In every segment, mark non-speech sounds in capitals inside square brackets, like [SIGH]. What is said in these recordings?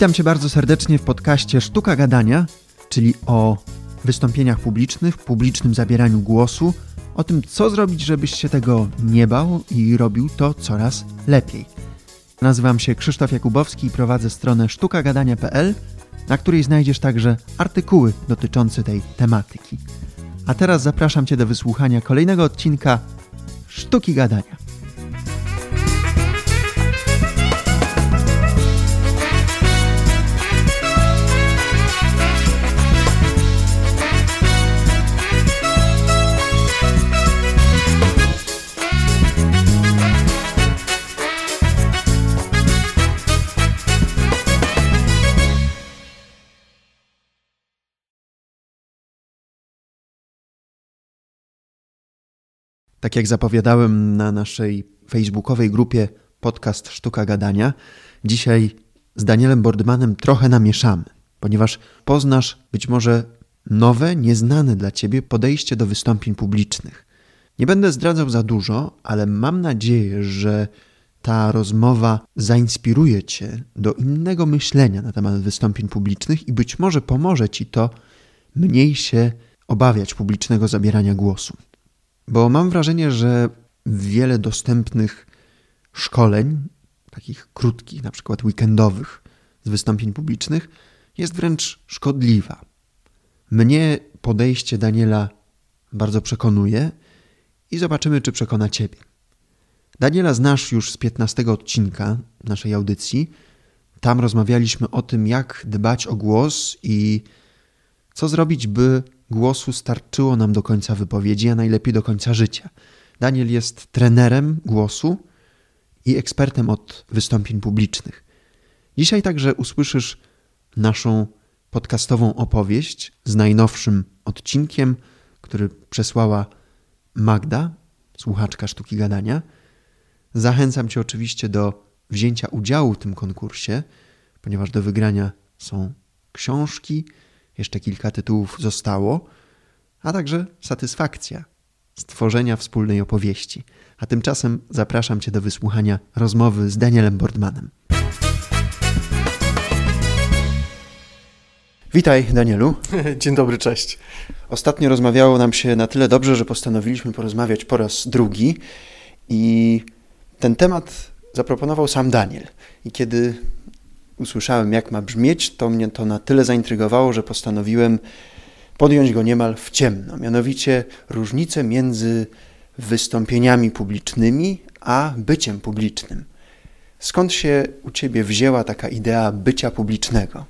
Witam Cię bardzo serdecznie w podcaście Sztuka Gadania, czyli o wystąpieniach publicznych, publicznym zabieraniu głosu, o tym, co zrobić, żebyś się tego nie bał i robił to coraz lepiej. Nazywam się Krzysztof Jakubowski i prowadzę stronę sztukagadania.pl, na której znajdziesz także artykuły dotyczące tej tematyki. A teraz zapraszam Cię do wysłuchania kolejnego odcinka Sztuki Gadania. Tak jak zapowiadałem na naszej facebookowej grupie podcast Sztuka Gadania, dzisiaj z Danielem Bordmanem trochę namieszamy, ponieważ poznasz być może nowe, nieznane dla ciebie podejście do wystąpień publicznych. Nie będę zdradzał za dużo, ale mam nadzieję, że ta rozmowa zainspiruje cię do innego myślenia na temat wystąpień publicznych i być może pomoże ci to mniej się obawiać publicznego zabierania głosu. Bo mam wrażenie, że wiele dostępnych szkoleń, takich krótkich, na przykład weekendowych, z wystąpień publicznych, jest wręcz szkodliwa. Mnie podejście Daniela bardzo przekonuje i zobaczymy, czy przekona Ciebie. Daniela znasz już z 15 odcinka naszej audycji. Tam rozmawialiśmy o tym, jak dbać o głos i co zrobić, by głosu starczyło nam do końca wypowiedzi, a najlepiej do końca życia. Daniel jest trenerem głosu i ekspertem od wystąpień publicznych. Dzisiaj także usłyszysz naszą podcastową opowieść z najnowszym odcinkiem, który przesłała Magda, słuchaczka sztuki gadania. Zachęcam Cię oczywiście do wzięcia udziału w tym konkursie, ponieważ do wygrania są książki, jeszcze kilka tytułów zostało, a także satysfakcja stworzenia wspólnej opowieści. A tymczasem zapraszam Cię do wysłuchania rozmowy z Danielem Bordmanem. Witaj, Danielu. [LAUGHS] Dzień dobry, cześć. Ostatnio rozmawiało nam się na tyle dobrze, że postanowiliśmy porozmawiać po raz drugi i ten temat zaproponował sam Daniel. I kiedy usłyszałem, jak ma brzmieć, to mnie to na tyle zaintrygowało, że postanowiłem podjąć go niemal w ciemno. Mianowicie różnicę między wystąpieniami publicznymi a byciem publicznym. Skąd się u ciebie wzięła taka idea bycia publicznego?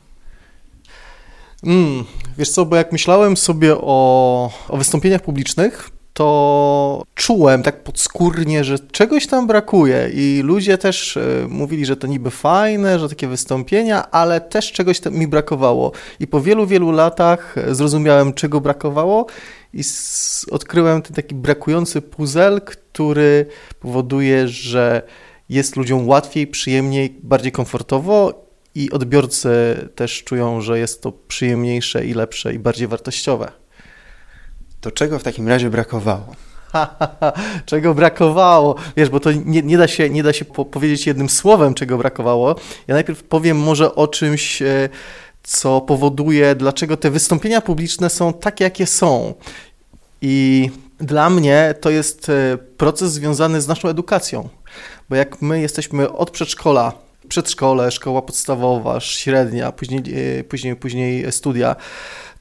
Mm, wiesz co, bo jak myślałem sobie o, o wystąpieniach publicznych, to czułem tak podskórnie, że czegoś tam brakuje i ludzie też e, mówili, że to niby fajne, że takie wystąpienia, ale też czegoś mi brakowało. I po wielu, wielu latach e, zrozumiałem, czego brakowało i odkryłem ten taki brakujący puzzle, który powoduje, że jest ludziom łatwiej, przyjemniej, bardziej komfortowo i odbiorcy też czują, że jest to przyjemniejsze i lepsze i bardziej wartościowe. To czego w takim razie brakowało? czego brakowało? Wiesz, bo to nie, nie da się, nie da się po powiedzieć jednym słowem, czego brakowało. Ja najpierw powiem może o czymś, e, co powoduje, dlaczego te wystąpienia publiczne są takie, jakie są. I dla mnie to jest e, proces związany z naszą edukacją. Bo jak my jesteśmy od przedszkola, przedszkole, szkoła podstawowa, średnia, później, e, później, później studia,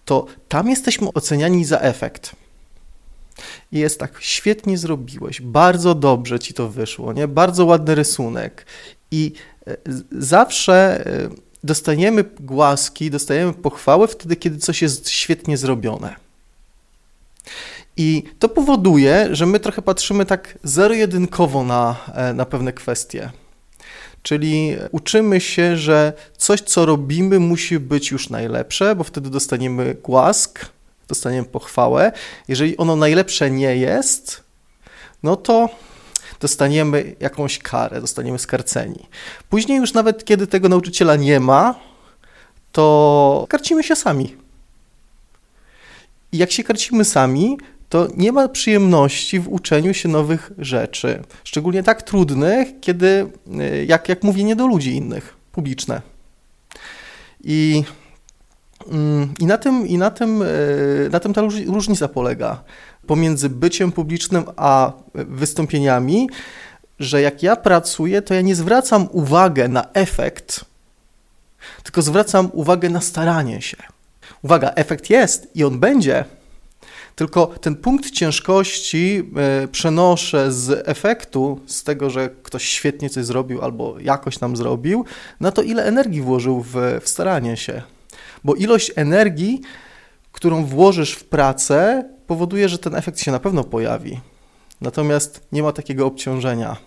to tam jesteśmy oceniani za efekt. I jest tak, świetnie zrobiłeś, bardzo dobrze ci to wyszło, nie? Bardzo ładny rysunek. I e, zawsze e, dostajemy głaski, dostajemy pochwały wtedy, kiedy coś jest świetnie zrobione. I to powoduje, że my trochę patrzymy tak zero-jedynkowo na, e, na pewne kwestie. Czyli uczymy się, że coś, co robimy, musi być już najlepsze, bo wtedy dostaniemy głask, dostaniemy pochwałę. Jeżeli ono najlepsze nie jest, no to dostaniemy jakąś karę, dostaniemy skarceni. Później już nawet kiedy tego nauczyciela nie ma, to karcimy się sami. I jak się karcimy sami, to nie ma przyjemności w uczeniu się nowych rzeczy, szczególnie tak trudnych, kiedy, y, jak, jak mówienie do ludzi innych, publiczne. I, mm, i, na, tym, i na, tym, e, na tym ta różnica polega pomiędzy byciem publicznym a wystąpieniami, że jak ja pracuję, to ja nie zwracam uwagę na efekt, tylko zwracam uwagę na staranie się. Uwaga, efekt jest i on będzie, tylko ten punkt ciężkości e, przenoszę z efektu, z tego, że ktoś świetnie coś zrobił albo jakoś nam zrobił, na to, ile energii włożył w, w staranie się. Bo ilość energii, którą włożysz w pracę, powoduje, że ten efekt się na pewno pojawi. Natomiast nie ma takiego obciążenia.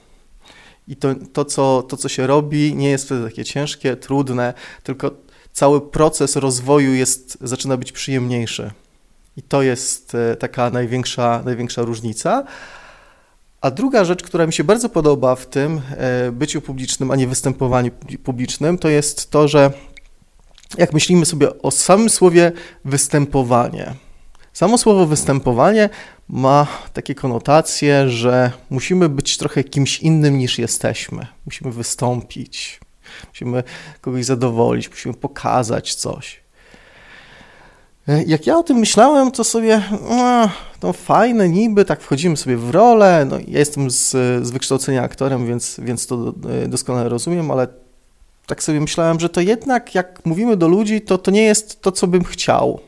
I to, to, co, to, co się robi, nie jest wtedy takie ciężkie, trudne, tylko cały proces rozwoju jest, zaczyna być przyjemniejszy. I to jest e, taka największa, największa różnica. A druga rzecz, która mi się bardzo podoba w tym e, byciu publicznym, a nie występowaniu publicznym, to jest to, że jak myślimy sobie o samym słowie występowanie, samo słowo występowanie ma takie konotacje, że musimy być trochę kimś innym niż jesteśmy. Musimy wystąpić, musimy kogoś zadowolić, musimy pokazać coś. E, jak ja o tym myślałem, to sobie, no, no fajne, niby, tak wchodzimy sobie w rolę. No, ja jestem z, z wykształcenia aktorem, więc, więc to e, doskonale rozumiem, ale tak sobie myślałem, że to jednak jak mówimy do ludzi, to to nie jest to, co bym chciał.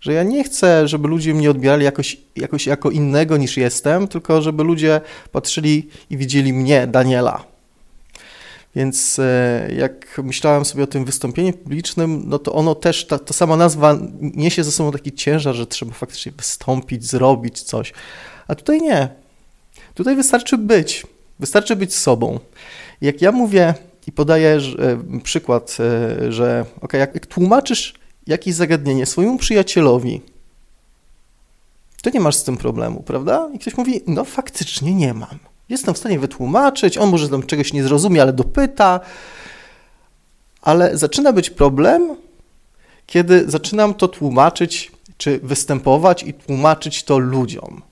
Że ja nie chcę, żeby ludzie mnie odbierali jakoś, jakoś jako innego niż jestem, tylko żeby ludzie patrzyli i widzieli mnie, Daniela. Więc e, jak myślałem sobie o tym wystąpieniu publicznym, no to ono też, ta, ta sama nazwa niesie ze sobą taki ciężar, że trzeba faktycznie wystąpić, zrobić coś. A tutaj nie. Tutaj wystarczy być. Wystarczy być sobą. Jak ja mówię i podaję e, przykład, e, że ok, jak, jak tłumaczysz jakieś zagadnienie swojemu przyjacielowi, to nie masz z tym problemu, prawda? I ktoś mówi, no faktycznie nie mam. Jestem w stanie wytłumaczyć, on może tam czegoś nie zrozumie, ale dopyta. Ale zaczyna być problem, kiedy zaczynam to tłumaczyć, czy występować i tłumaczyć to ludziom.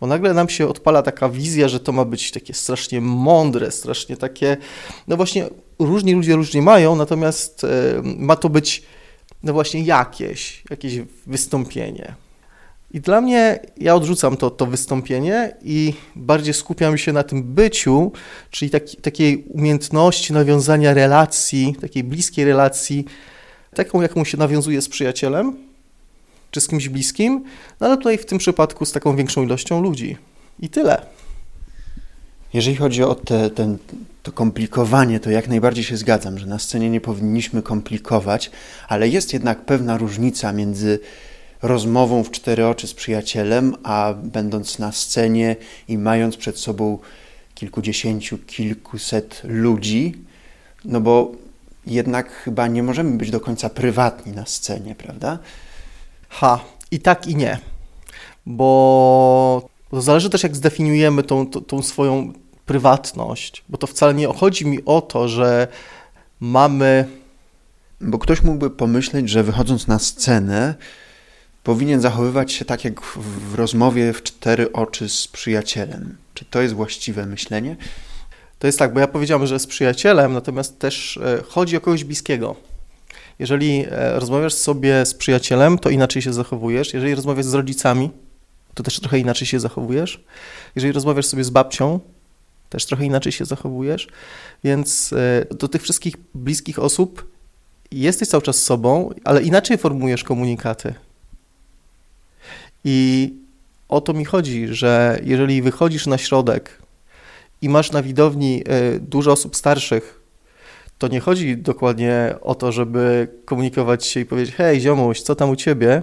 Bo nagle nam się odpala taka wizja, że to ma być takie strasznie mądre, strasznie takie. No właśnie, różni ludzie różnie mają, natomiast ma to być, no właśnie, jakieś, jakieś wystąpienie. I dla mnie, ja odrzucam to, to wystąpienie i bardziej skupiam się na tym byciu, czyli taki, takiej umiejętności nawiązania relacji, takiej bliskiej relacji, taką, jaką się nawiązuje z przyjacielem czy z kimś bliskim, no ale tutaj w tym przypadku z taką większą ilością ludzi. I tyle. Jeżeli chodzi o te, ten, to komplikowanie, to jak najbardziej się zgadzam, że na scenie nie powinniśmy komplikować, ale jest jednak pewna różnica między rozmową w cztery oczy z przyjacielem, a będąc na scenie i mając przed sobą kilkudziesięciu, kilkuset ludzi, no bo jednak chyba nie możemy być do końca prywatni na scenie, prawda? Ha, i tak i nie. Bo to zależy też, jak zdefiniujemy tą, tą, tą swoją prywatność, bo to wcale nie chodzi mi o to, że mamy. Bo ktoś mógłby pomyśleć, że wychodząc na scenę, powinien zachowywać się tak jak w rozmowie w cztery oczy z przyjacielem. Czy to jest właściwe myślenie? To jest tak, bo ja powiedziałem, że z przyjacielem, natomiast też e, chodzi o kogoś bliskiego. Jeżeli e, rozmawiasz sobie z przyjacielem, to inaczej się zachowujesz. Jeżeli rozmawiasz z rodzicami, to też trochę inaczej się zachowujesz. Jeżeli rozmawiasz sobie z babcią, też trochę inaczej się zachowujesz. Więc e, do tych wszystkich bliskich osób jesteś cały czas sobą, ale inaczej formułujesz komunikaty. I o to mi chodzi, że jeżeli wychodzisz na środek i masz na widowni e, dużo osób starszych, to nie chodzi dokładnie o to, żeby komunikować się i powiedzieć: Hej, ziomuś, co tam u ciebie?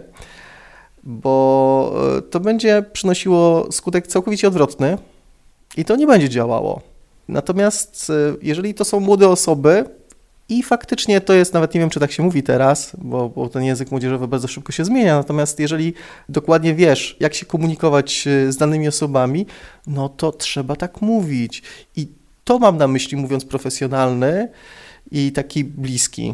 Bo e, to będzie przynosiło skutek całkowicie odwrotny i to nie będzie działało. Natomiast e, jeżeli to są młode osoby, i faktycznie to jest, nawet nie wiem, czy tak się mówi teraz, bo, bo, ten język młodzieżowy bardzo szybko się zmienia. Natomiast jeżeli dokładnie wiesz, jak się komunikować e, z danymi osobami, no to trzeba tak mówić. I to mam na myśli, mówiąc profesjonalny i taki bliski.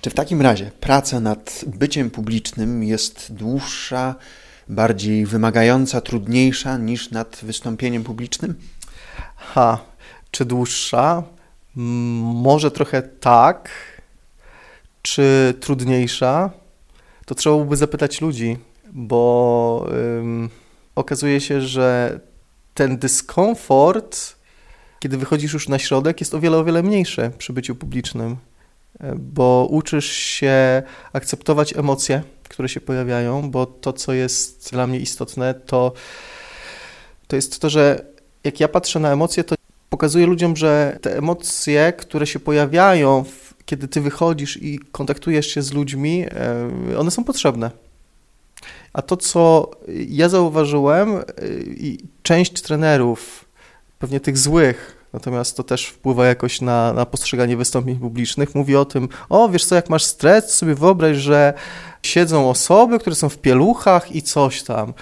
Czy w takim razie praca nad byciem publicznym jest dłuższa, bardziej wymagająca, trudniejsza niż nad wystąpieniem publicznym? Ha, czy dłuższa? Może trochę tak, czy trudniejsza, to trzeba byłoby zapytać ludzi, bo ym, okazuje się, że ten dyskomfort, kiedy wychodzisz już na środek, jest o wiele, o wiele mniejszy przy byciu publicznym, bo uczysz się akceptować emocje, które się pojawiają, bo to, co jest dla mnie istotne, to, to jest to, że jak ja patrzę na emocje, to pokazuję ludziom, że te emocje, które się pojawiają, kiedy ty wychodzisz i kontaktujesz się z ludźmi, e, one są potrzebne. A to, co ja zauważyłem, e, i część trenerów, pewnie tych złych, natomiast to też wpływa jakoś na, na postrzeganie wystąpień publicznych, mówi o tym, o wiesz co, jak masz stres, sobie wyobraź, że siedzą osoby, które są w pieluchach i coś tam.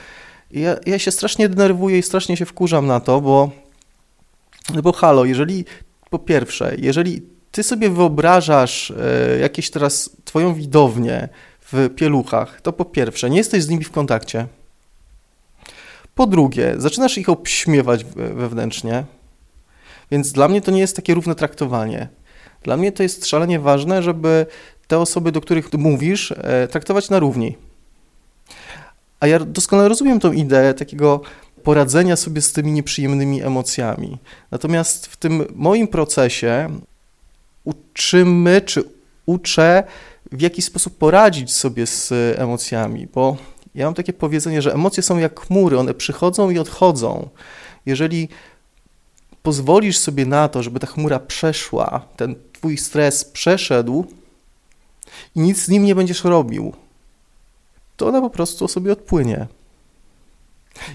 I ja, ja się strasznie denerwuję i strasznie się wkurzam na to, bo, no bo halo, jeżeli po pierwsze, jeżeli ty sobie wyobrażasz e, jakieś teraz twoją widownię w pieluchach, to po pierwsze, nie jesteś z nimi w kontakcie. Po drugie, zaczynasz ich obśmiewać wewnętrznie, więc dla mnie to nie jest takie równe traktowanie. Dla mnie to jest szalenie ważne, żeby te osoby, do których mówisz, e, traktować na równi. A ja doskonale rozumiem tą ideę takiego poradzenia sobie z tymi nieprzyjemnymi emocjami. Natomiast w tym moim procesie uczymy, czy uczę, w jaki sposób poradzić sobie z emocjami, bo ja mam takie powiedzenie, że emocje są jak chmury, one przychodzą i odchodzą. Jeżeli pozwolisz sobie na to, żeby ta chmura przeszła, ten twój stres przeszedł i nic z nim nie będziesz robił, to ona po prostu sobie odpłynie.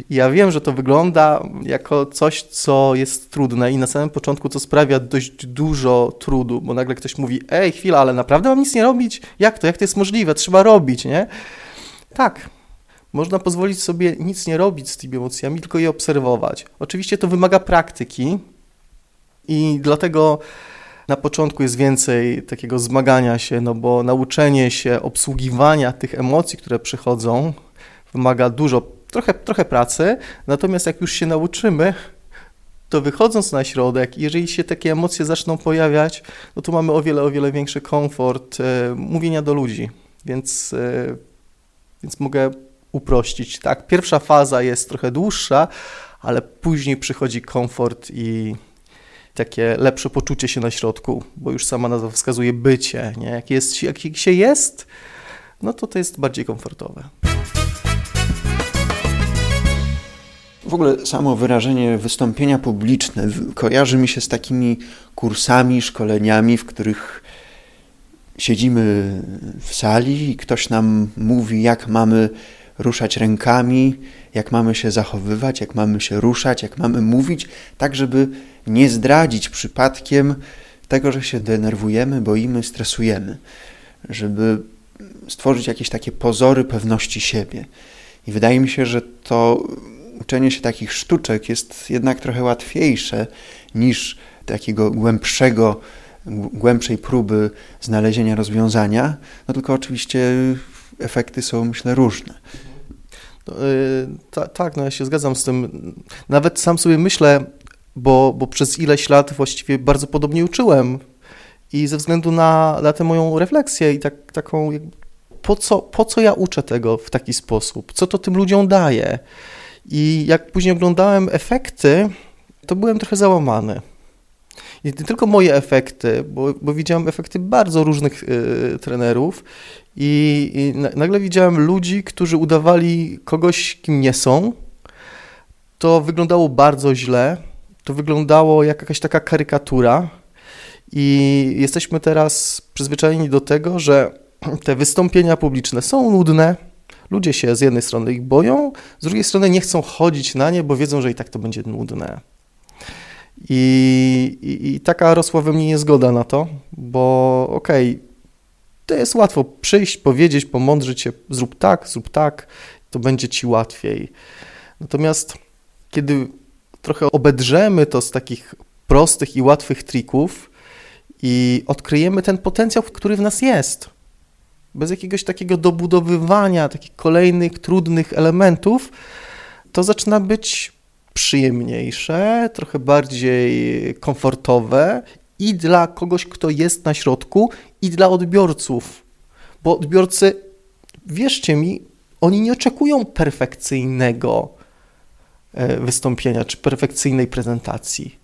Ja wiem, że to wygląda jako coś, co jest trudne i na samym początku to sprawia dość dużo trudu, bo nagle ktoś mówi, ej, chwila, ale naprawdę mam nic nie robić? Jak to? Jak to jest możliwe? Trzeba robić, nie? Tak, można pozwolić sobie nic nie robić z tymi emocjami, tylko je obserwować. Oczywiście to wymaga praktyki i dlatego na początku jest więcej takiego zmagania się, no bo nauczenie się obsługiwania tych emocji, które przychodzą, wymaga dużo trochę, trochę pracy, natomiast jak już się nauczymy, to wychodząc na środek, jeżeli się takie emocje zaczną pojawiać, no to mamy o wiele, o wiele większy komfort e, mówienia do ludzi, więc, e, więc mogę uprościć. Tak, pierwsza faza jest trochę dłuższa, ale później przychodzi komfort i takie lepsze poczucie się na środku, bo już sama nazwa wskazuje bycie, nie? Jak, jest, jak się jest, no to to jest bardziej komfortowe. W ogóle samo wyrażenie wystąpienia publiczne kojarzy mi się z takimi kursami, szkoleniami, w których siedzimy w sali i ktoś nam mówi, jak mamy ruszać rękami, jak mamy się zachowywać, jak mamy się ruszać, jak mamy mówić, tak żeby nie zdradzić przypadkiem tego, że się denerwujemy, boimy, stresujemy, żeby stworzyć jakieś takie pozory pewności siebie. I wydaje mi się, że to uczenie się takich sztuczek jest jednak trochę łatwiejsze niż takiego głębszego, głębszej próby znalezienia rozwiązania, no tylko oczywiście efekty są, myślę, różne. No, yy, ta, tak, no ja się zgadzam z tym. Nawet sam sobie myślę, bo, bo przez ileś lat właściwie bardzo podobnie uczyłem i ze względu na, na tę moją refleksję i tak, taką, po co, po co ja uczę tego w taki sposób? Co to tym ludziom daje? I jak później oglądałem efekty, to byłem trochę załamany. I nie tylko moje efekty, bo, bo widziałem efekty bardzo różnych y, trenerów i, i nagle widziałem ludzi, którzy udawali kogoś, kim nie są. To wyglądało bardzo źle, to wyglądało jak jakaś taka karykatura i jesteśmy teraz przyzwyczajeni do tego, że te wystąpienia publiczne są nudne, Ludzie się z jednej strony ich boją, z drugiej strony nie chcą chodzić na nie, bo wiedzą, że i tak to będzie nudne. I, i, i taka rosła we mnie niezgoda na to, bo okej, okay, to jest łatwo przyjść, powiedzieć, pomądrzyć się, zrób tak, zrób tak, to będzie ci łatwiej. Natomiast kiedy trochę obedrzemy to z takich prostych i łatwych trików i odkryjemy ten potencjał, który w nas jest, bez jakiegoś takiego dobudowywania takich kolejnych trudnych elementów, to zaczyna być przyjemniejsze, trochę bardziej komfortowe i dla kogoś, kto jest na środku, i dla odbiorców. Bo odbiorcy, wierzcie mi, oni nie oczekują perfekcyjnego e, wystąpienia czy perfekcyjnej prezentacji.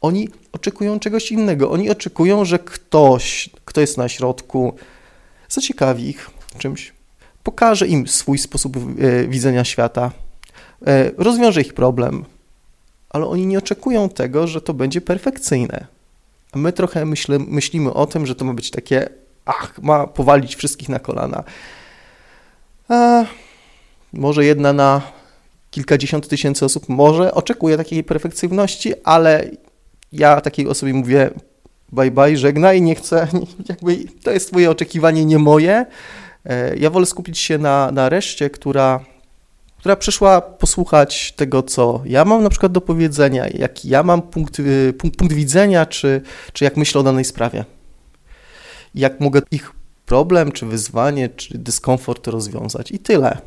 Oni oczekują czegoś innego. Oni oczekują, że ktoś, kto jest na środku, zaciekawi ich czymś, pokaże im swój sposób e, widzenia świata, e, rozwiąże ich problem, ale oni nie oczekują tego, że to będzie perfekcyjne. A my trochę myśli, myślimy o tym, że to ma być takie, ach, ma powalić wszystkich na kolana. A może jedna na kilkadziesiąt tysięcy osób może oczekuje takiej perfekcyjności, ale ja takiej osobie mówię bye bye, żegnaj, nie chcę, [LAUGHS] jakby to jest twoje oczekiwanie, nie moje. E, ja wolę skupić się na, na reszcie, która, która przyszła posłuchać tego, co ja mam na przykład do powiedzenia, jaki ja mam punkt, y, punkt, punkt widzenia, czy, czy jak myślę o danej sprawie. Jak mogę ich problem, czy wyzwanie, czy dyskomfort rozwiązać i tyle.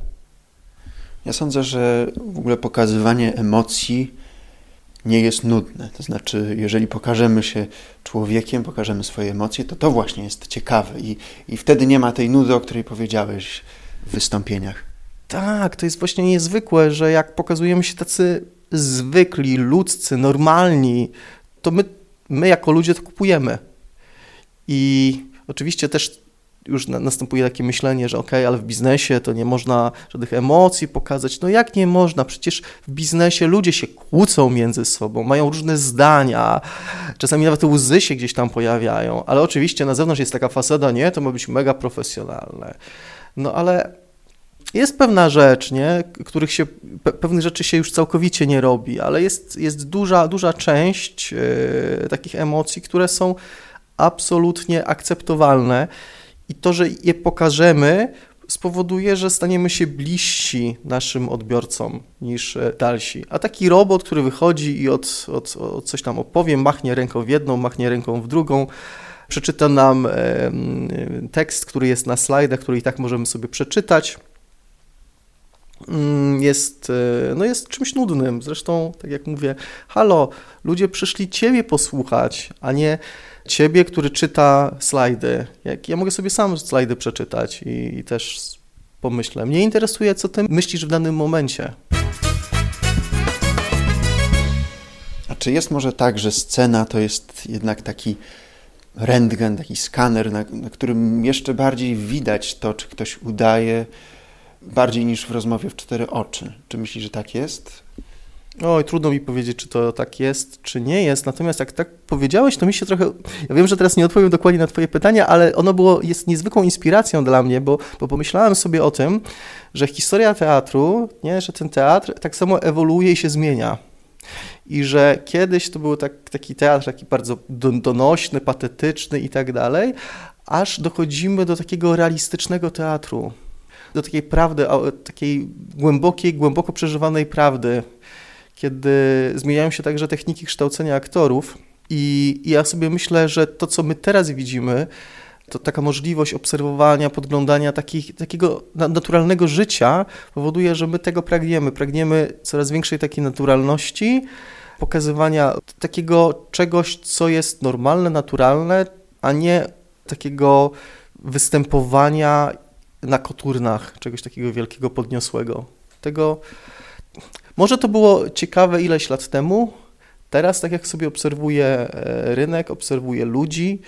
Ja sądzę, że w ogóle pokazywanie emocji nie jest nudne. To znaczy, jeżeli pokażemy się człowiekiem, pokażemy swoje emocje, to to właśnie jest ciekawe i, i wtedy nie ma tej nudy, o której powiedziałeś w wystąpieniach. Tak, to jest właśnie niezwykłe, że jak pokazujemy się tacy zwykli, ludzcy, normalni, to my, my jako ludzie to kupujemy. I oczywiście też już na, następuje takie myślenie, że ok, ale w biznesie to nie można żadnych emocji pokazać. No jak nie można? Przecież w biznesie ludzie się kłócą między sobą, mają różne zdania, czasami nawet łzy się gdzieś tam pojawiają, ale oczywiście na zewnątrz jest taka fasada, nie, to ma być mega profesjonalne. No ale jest pewna rzecz, nie, których się, pe, pewnych rzeczy się już całkowicie nie robi, ale jest, jest duża, duża część yy, takich emocji, które są absolutnie akceptowalne i to, że je pokażemy, spowoduje, że staniemy się bliżsi naszym odbiorcom niż e, dalsi. A taki robot, który wychodzi i od, od, od coś tam opowie, machnie ręką w jedną, machnie ręką w drugą, przeczyta nam e, tekst, który jest na slajdach, który i tak możemy sobie przeczytać, jest, e, no jest czymś nudnym. Zresztą, tak jak mówię, halo, ludzie przyszli Ciebie posłuchać, a nie ciebie, który czyta slajdy. Jak ja mogę sobie sam slajdy przeczytać i, i też pomyślę. Mnie interesuje, co ty myślisz w danym momencie. A czy jest może tak, że scena to jest jednak taki rentgen, taki skaner, na, na, którym jeszcze bardziej widać to, czy ktoś udaje, bardziej niż w rozmowie w cztery oczy? Czy myślisz, że tak jest? Oj, trudno mi powiedzieć, czy to tak jest, czy nie jest. Natomiast jak tak powiedziałeś, to mi się trochę. Ja wiem, że teraz nie odpowiem dokładnie na Twoje pytania, ale ono było, jest niezwykłą inspiracją dla mnie, bo, bo pomyślałem sobie o tym, że historia teatru, nie, że ten teatr tak samo ewoluuje i się zmienia. I że kiedyś to był tak, taki teatr, taki bardzo donośny, patetyczny i tak dalej, aż dochodzimy do takiego realistycznego teatru, do takiej prawdy, takiej głębokiej, głęboko przeżywanej prawdy kiedy zmieniają się także techniki kształcenia aktorów. I, ja sobie myślę, że to, co my teraz widzimy, to taka możliwość obserwowania, podglądania takich, takiego naturalnego życia powoduje, że my tego pragniemy. Pragniemy coraz większej takiej naturalności, pokazywania takiego czegoś, co jest normalne, naturalne, a nie takiego występowania na koturnach, czegoś takiego wielkiego, podniosłego. Tego może to było ciekawe ileś lat temu. Teraz, tak jak sobie obserwuję e, rynek, obserwuję ludzi,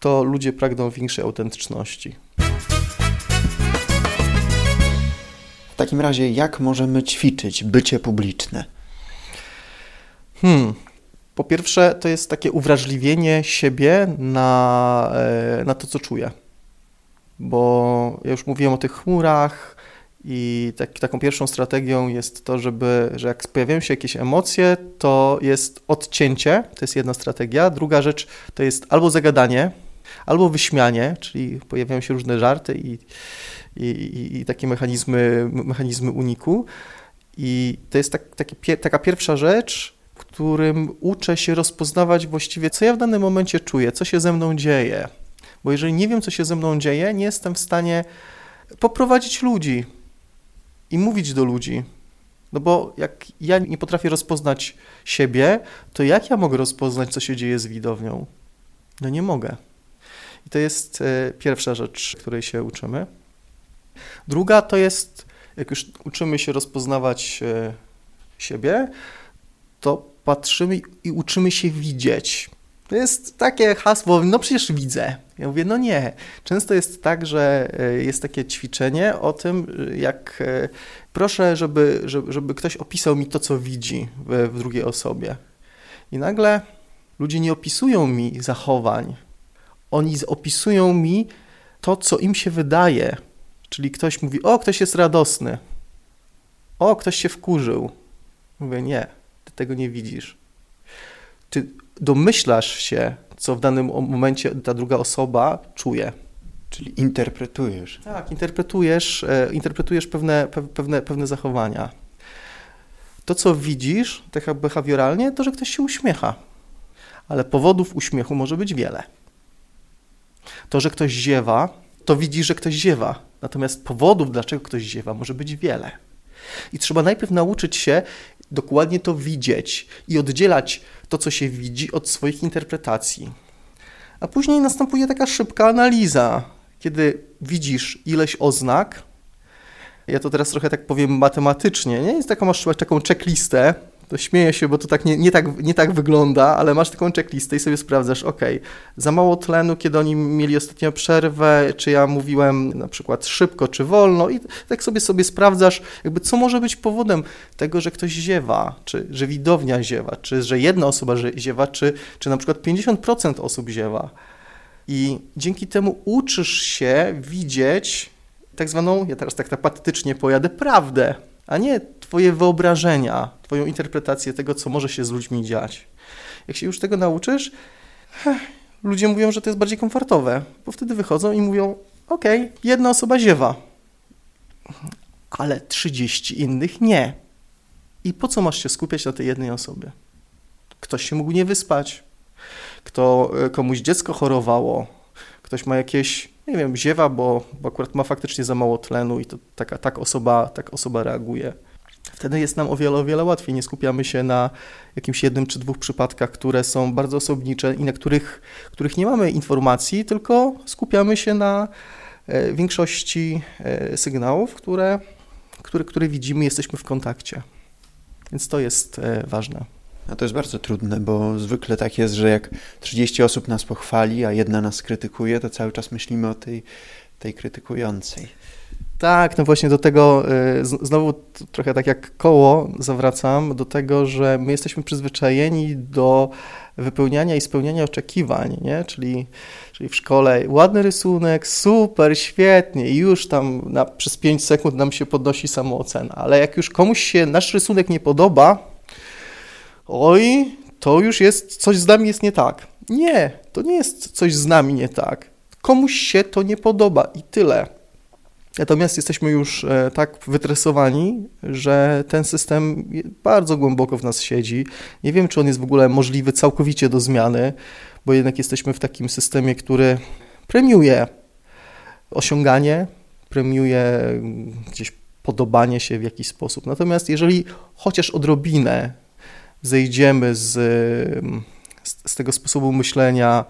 to ludzie pragną większej autentyczności. W takim razie, jak możemy ćwiczyć bycie publiczne? Hmm. Po pierwsze, to jest takie uwrażliwienie siebie na, e, na to, co czuję. Bo ja już mówiłem o tych chmurach, i tak, taką pierwszą strategią jest to, żeby, że jak pojawiają się jakieś emocje, to jest odcięcie, to jest jedna strategia. Druga rzecz to jest albo zagadanie, albo wyśmianie, czyli pojawiają się różne żarty i, i, i, i takie mechanizmy, mechanizmy uniku. I to jest tak, taki, taka pierwsza rzecz, którym uczę się rozpoznawać właściwie, co ja w danym momencie czuję, co się ze mną dzieje. Bo jeżeli nie wiem, co się ze mną dzieje, nie jestem w stanie poprowadzić ludzi, i mówić do ludzi. No bo jak ja nie potrafię rozpoznać siebie, to jak ja mogę rozpoznać, co się dzieje z widownią? No nie mogę. I to jest e, pierwsza rzecz, której się uczymy. Druga to jest, jak już uczymy się rozpoznawać e, siebie, to patrzymy i uczymy się widzieć. To jest takie hasło, no przecież widzę. Ja mówię, no nie. Często jest tak, że e, jest takie ćwiczenie o tym, jak proszę, żeby, żeby, żeby ktoś opisał mi to, co widzi w, w drugiej osobie. I nagle ludzie nie opisują mi zachowań, oni opisują mi to, co im się wydaje. Czyli ktoś mówi, o, ktoś jest radosny. O, ktoś się wkurzył. Mówię, nie, ty tego nie widzisz. Ty domyślasz się, co w danym momencie ta druga osoba czuje. Czyli interpretujesz. Tak, interpretujesz, e, interpretujesz pewne, pewne, pewne zachowania. To, co widzisz, tak behawioralnie, to, że ktoś się uśmiecha. Ale powodów uśmiechu może być wiele. To, że ktoś ziewa, to widzi, że ktoś ziewa. Natomiast powodów, dlaczego ktoś ziewa, może być wiele. I trzeba najpierw nauczyć się dokładnie to widzieć i oddzielać to, co się widzi, od swoich interpretacji. A później następuje taka szybka analiza, kiedy widzisz ileś oznak. Ja to teraz trochę tak powiem matematycznie, nie? Jest taką, masz taką checklistę, to śmieję się, bo to tak nie, nie, tak, nie tak wygląda, ale masz taką checklistę i sobie sprawdzasz, ok, za mało tlenu, kiedy oni mieli ostatnio przerwę, czy ja mówiłem na przykład szybko, czy wolno i tak sobie sobie sprawdzasz, jakby co może być powodem tego, że ktoś ziewa, czy że widownia ziewa, czy że jedna osoba ziewa, czy, czy na przykład 50% osób ziewa. I dzięki temu uczysz się widzieć tak zwaną, ja teraz tak, tak patetycznie pojadę, prawdę, a nie Twoje wyobrażenia, Twoją interpretację tego, co może się z ludźmi dziać. Jak się już tego nauczysz, ludzie mówią, że to jest bardziej komfortowe, bo wtedy wychodzą i mówią: OK, jedna osoba ziewa, ale 30 innych nie. I po co masz się skupiać na tej jednej osobie? Ktoś się mógł nie wyspać, kto, e, komuś dziecko chorowało, ktoś ma jakieś, nie wiem, ziewa, bo, bo akurat ma faktycznie za mało tlenu i to taka tak osoba, tak osoba reaguje. Wtedy jest nam o wiele, o wiele łatwiej. Nie skupiamy się na jakimś jednym czy dwóch przypadkach, które są bardzo osobnicze i na których, których nie mamy informacji, tylko skupiamy się na e, większości e, sygnałów, które, które, które widzimy, jesteśmy w kontakcie. Więc to jest e, ważne. A to jest bardzo trudne, bo zwykle tak jest, że jak 30 osób nas pochwali, a jedna nas krytykuje, to cały czas myślimy o tej, tej krytykującej. Tak, no właśnie do tego, y, znowu trochę tak jak koło zawracam, do tego, że my jesteśmy przyzwyczajeni do wypełniania i spełniania oczekiwań, nie? Czyli, czyli w szkole ładny rysunek, super, świetnie i już tam na, przez 5 sekund nam się podnosi samoocena, ale jak już komuś się nasz rysunek nie podoba, oj, to już jest, coś z nami jest nie tak. Nie, to nie jest coś z nami nie tak. Komuś się to nie podoba i tyle. Natomiast jesteśmy już e, tak wytresowani, że ten system bardzo głęboko w nas siedzi. Nie wiem, czy on jest w ogóle możliwy całkowicie do zmiany, bo jednak jesteśmy w takim systemie, który premiuje osiąganie, premiuje gdzieś podobanie się w jakiś sposób. Natomiast jeżeli chociaż odrobinę zejdziemy z, z tego sposobu myślenia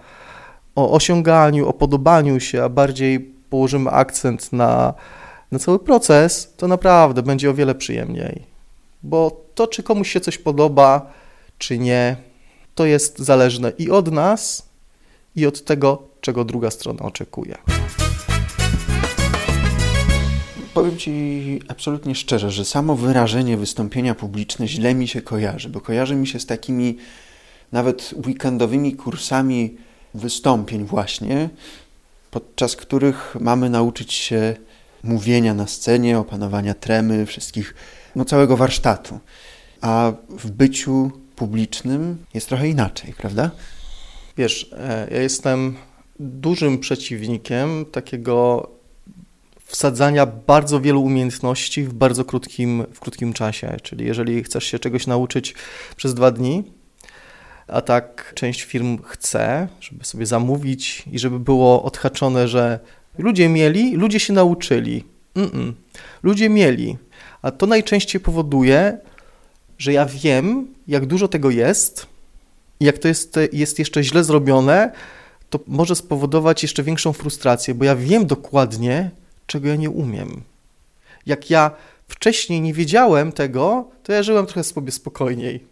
o osiąganiu, o podobaniu się, a bardziej położymy akcent na, na cały proces, to naprawdę będzie o wiele przyjemniej. Bo to, czy komuś się coś podoba, czy nie, to jest zależne i od nas, i od tego, czego druga strona oczekuje. Powiem Ci absolutnie szczerze, że samo wyrażenie wystąpienia publiczne źle mi się kojarzy, bo kojarzy mi się z takimi nawet weekendowymi kursami wystąpień właśnie, podczas których mamy nauczyć się mówienia na scenie, opanowania tremy, wszystkich, no całego warsztatu. A w byciu publicznym jest trochę inaczej, prawda? Wiesz, e, ja jestem dużym przeciwnikiem takiego wsadzania bardzo wielu umiejętności w bardzo krótkim, w krótkim czasie. Czyli jeżeli chcesz się czegoś nauczyć przez dwa dni, a tak część firm chce, żeby sobie zamówić i żeby było odhaczone, że ludzie mieli, ludzie się nauczyli. Mm -mm. Ludzie mieli, A to najczęściej powoduje, że ja wiem, jak dużo tego jest, i jak to jest, jest jeszcze źle zrobione, to może spowodować jeszcze większą frustrację, bo ja wiem dokładnie, czego ja nie umiem. Jak ja wcześniej nie wiedziałem tego, to ja żyłem trochę sobie spokojniej.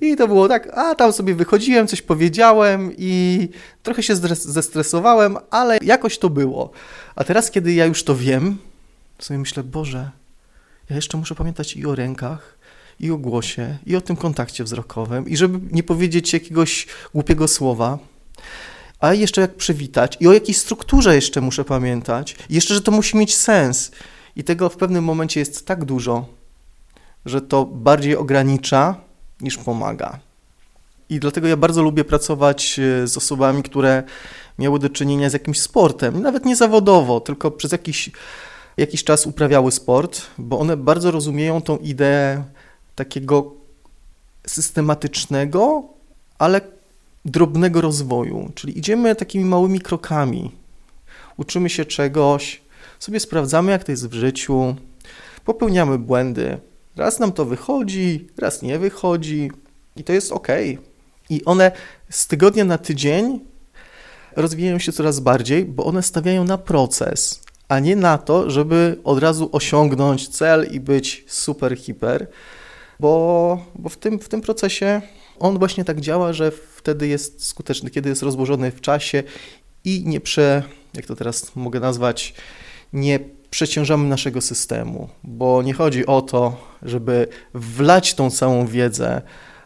I to było tak, a tam sobie wychodziłem, coś powiedziałem i trochę się zestresowałem, ale jakoś to było. A teraz, kiedy ja już to wiem, sobie myślę, Boże, ja jeszcze muszę pamiętać i o rękach, i o głosie, i o tym kontakcie wzrokowym, i żeby nie powiedzieć jakiegoś głupiego słowa, a jeszcze jak przywitać, i o jakiej strukturze jeszcze muszę pamiętać, i jeszcze, że to musi mieć sens. I tego w pewnym momencie jest tak dużo, że to bardziej ogranicza niż pomaga. I dlatego ja bardzo lubię pracować e, z osobami, które miały do czynienia z jakimś sportem, nawet nie zawodowo, tylko przez jakiś, jakiś czas uprawiały sport, bo one bardzo rozumieją tą ideę takiego systematycznego, ale drobnego rozwoju. Czyli idziemy takimi małymi krokami, uczymy się czegoś, sobie sprawdzamy, jak to jest w życiu, popełniamy błędy. Raz nam to wychodzi, raz nie wychodzi i to jest ok. I one z tygodnia na tydzień rozwijają się coraz bardziej, bo one stawiają na proces, a nie na to, żeby od razu osiągnąć cel i być super, hiper, bo, bo w, tym, w tym procesie on właśnie tak działa, że wtedy jest skuteczny, kiedy jest rozłożony w czasie i nie prze, jak to teraz mogę nazwać, nie przeciążamy naszego systemu, bo nie chodzi o to, żeby wlać tą całą wiedzę,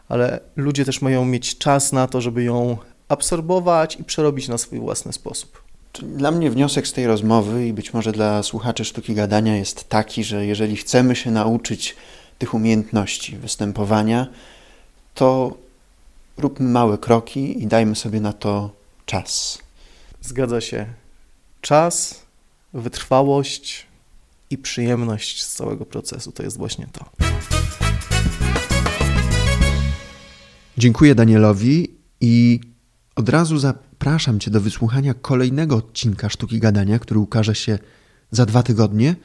ale ludzie też mają mieć czas na to, żeby ją absorbować i przerobić na swój własny sposób. Dla mnie wniosek z tej rozmowy i być może dla słuchaczy sztuki gadania jest taki, że jeżeli chcemy się nauczyć tych umiejętności występowania, to róbmy małe kroki i dajmy sobie na to czas. Zgadza się. Czas, wytrwałość i przyjemność z całego procesu to jest właśnie to. Dziękuję Danielowi i od razu zapraszam Cię do wysłuchania kolejnego odcinka Sztuki Gadania, który ukaże się za dwa tygodnie,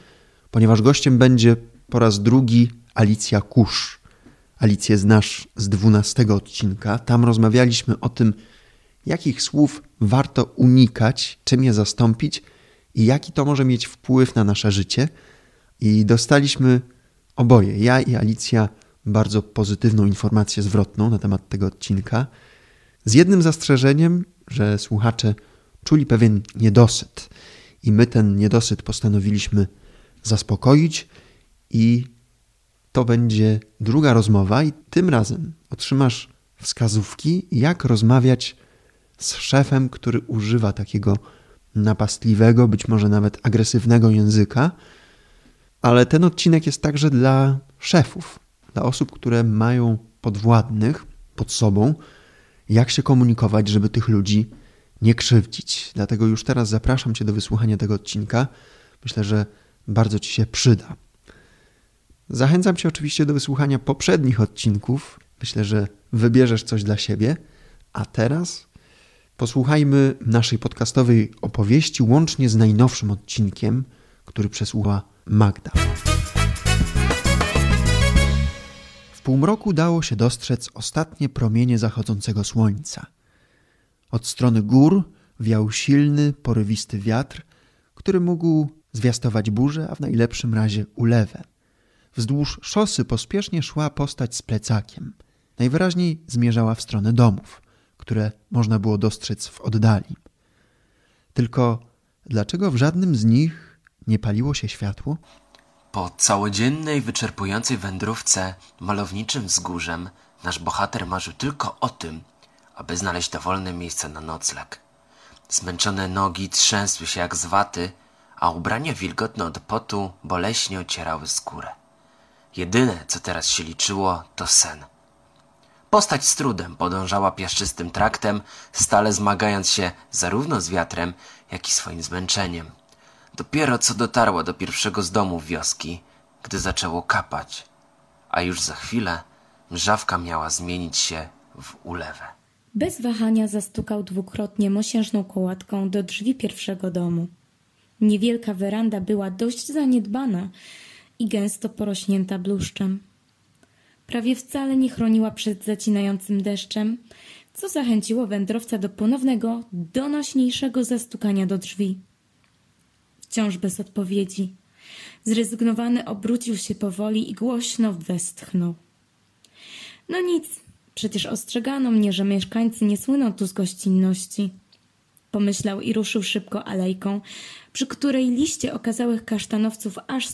ponieważ gościem będzie po raz drugi Alicja Kusz. Alicję znasz z dwunastego odcinka. Tam rozmawialiśmy o tym, jakich słów warto unikać, czym je zastąpić i jaki to może mieć wpływ na nasze życie. I dostaliśmy oboje, ja i Alicja, bardzo pozytywną informację zwrotną na temat tego odcinka. Z jednym zastrzeżeniem, że słuchacze czuli pewien niedosyt, i my ten niedosyt postanowiliśmy zaspokoić i to będzie druga rozmowa i tym razem otrzymasz wskazówki, jak rozmawiać z szefem, który używa takiego napastliwego, być może nawet agresywnego języka. Ale ten odcinek jest także dla szefów, dla osób, które mają podwładnych pod sobą, jak się komunikować, żeby tych ludzi nie krzywdzić. Dlatego już teraz zapraszam Cię do wysłuchania tego odcinka. Myślę, że bardzo Ci się przyda. Zachęcam Cię oczywiście do wysłuchania poprzednich odcinków. Myślę, że wybierzesz coś dla siebie. A teraz posłuchajmy naszej podcastowej opowieści łącznie z najnowszym odcinkiem, który przesłucha Magda. W półmroku dało się dostrzec ostatnie promienie zachodzącego słońca. Od strony gór wiał silny, porywisty wiatr, który mógł zwiastować burzę, a w najlepszym razie ulewę. Wzdłuż szosy pospiesznie szła postać z plecakiem. Najwyraźniej zmierzała w stronę domów, które można było dostrzec w oddali. Tylko dlaczego w żadnym z nich nie paliło się światło? Po całodziennej, wyczerpującej wędrówce malowniczym wzgórzem nasz bohater marzył tylko o tym, aby znaleźć dowolne miejsce na nocleg. Zmęczone nogi trzęsły się jak z waty, a ubrania wilgotne od potu boleśnie ocierały skórę. Jedyne, co teraz się liczyło, to sen. Postać z trudem podążała piaszczystym traktem, stale zmagając się zarówno z wiatrem, jak i swoim zmęczeniem. Dopiero co dotarła do pierwszego z domów wioski, gdy zaczęło kapać, a już za chwilę mrzawka miała zmienić się w ulewę. Bez wahania zastukał dwukrotnie mosiężną kołatką do drzwi pierwszego domu. Niewielka weranda była dość zaniedbana i gęsto porośnięta bluszczem. Prawie wcale nie chroniła przed zacinającym deszczem, co zachęciło wędrowca do ponownego, donośniejszego zastukania do drzwi. Wciąż bez odpowiedzi. Zrezygnowany obrócił się powoli i głośno westchnął. No nic, przecież ostrzegano mnie, że mieszkańcy nie słyną tu z gościnności. Pomyślał i ruszył szybko alejką, przy której liście okazałych kasztanowców aż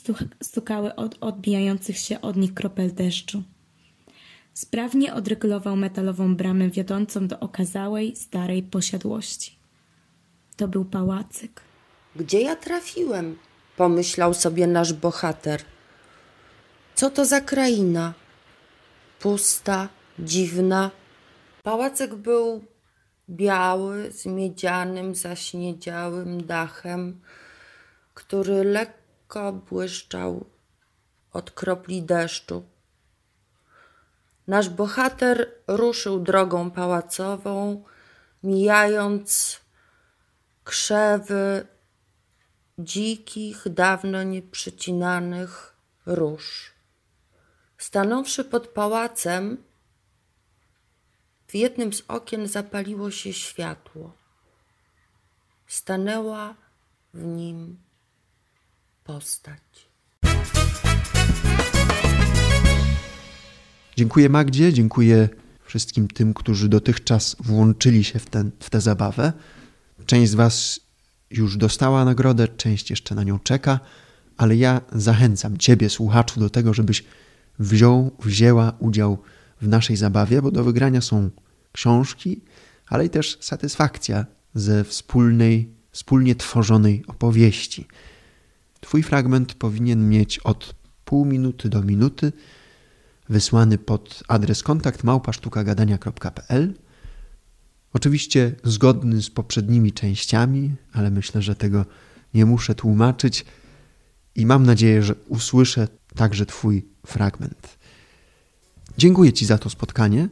stukały od odbijających się od nich kropel deszczu. Sprawnie odregulował metalową bramę wiodącą do okazałej, starej posiadłości. To był pałacyk. Gdzie ja trafiłem? Pomyślał sobie nasz bohater. Co to za kraina? Pusta, dziwna. Pałacyk był biały, z miedzianym, zaśniedziałym dachem, który lekko błyszczał od kropli deszczu. Nasz bohater ruszył drogą pałacową, mijając krzewy dzikich, dawno nieprzycinanych róż. Stanąwszy pod pałacem, w jednym z okien zapaliło się światło. Stanęła w nim postać. Dziękuję Magdzie, dziękuję wszystkim tym, którzy dotychczas włączyli się w, ten, w tę zabawę. Część z Was już dostała nagrodę, część jeszcze na nią czeka, ale ja zachęcam Ciebie, słuchaczu, do tego, żebyś wziął, wzięła udział w naszej zabawie, bo do wygrania są książki, ale i też satysfakcja ze wspólnej, wspólnie tworzonej opowieści. Twój fragment powinien mieć od pół minuty do minuty, wysłany pod adres kontakt małpasztukagadania.pl. Oczywiście zgodny z poprzednimi częściami, ale myślę, że tego nie muszę tłumaczyć i mam nadzieję, że usłyszę także Twój fragment. Dziękuję Ci za to spotkanie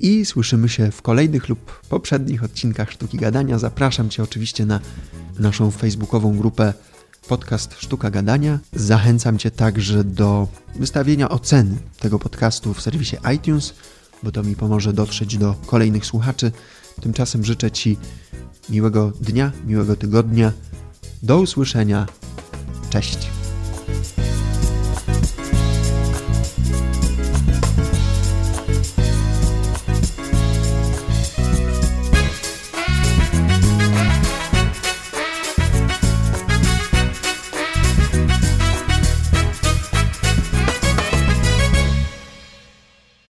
i słyszymy się w kolejnych lub poprzednich odcinkach Sztuki Gadania. Zapraszam Cię oczywiście na naszą facebookową grupę podcast Sztuka Gadania. Zachęcam Cię także do wystawienia oceny tego podcastu w serwisie iTunes, bo to mi pomoże dotrzeć do kolejnych słuchaczy. Tymczasem życzę Ci miłego dnia, miłego tygodnia. Do usłyszenia. Cześć.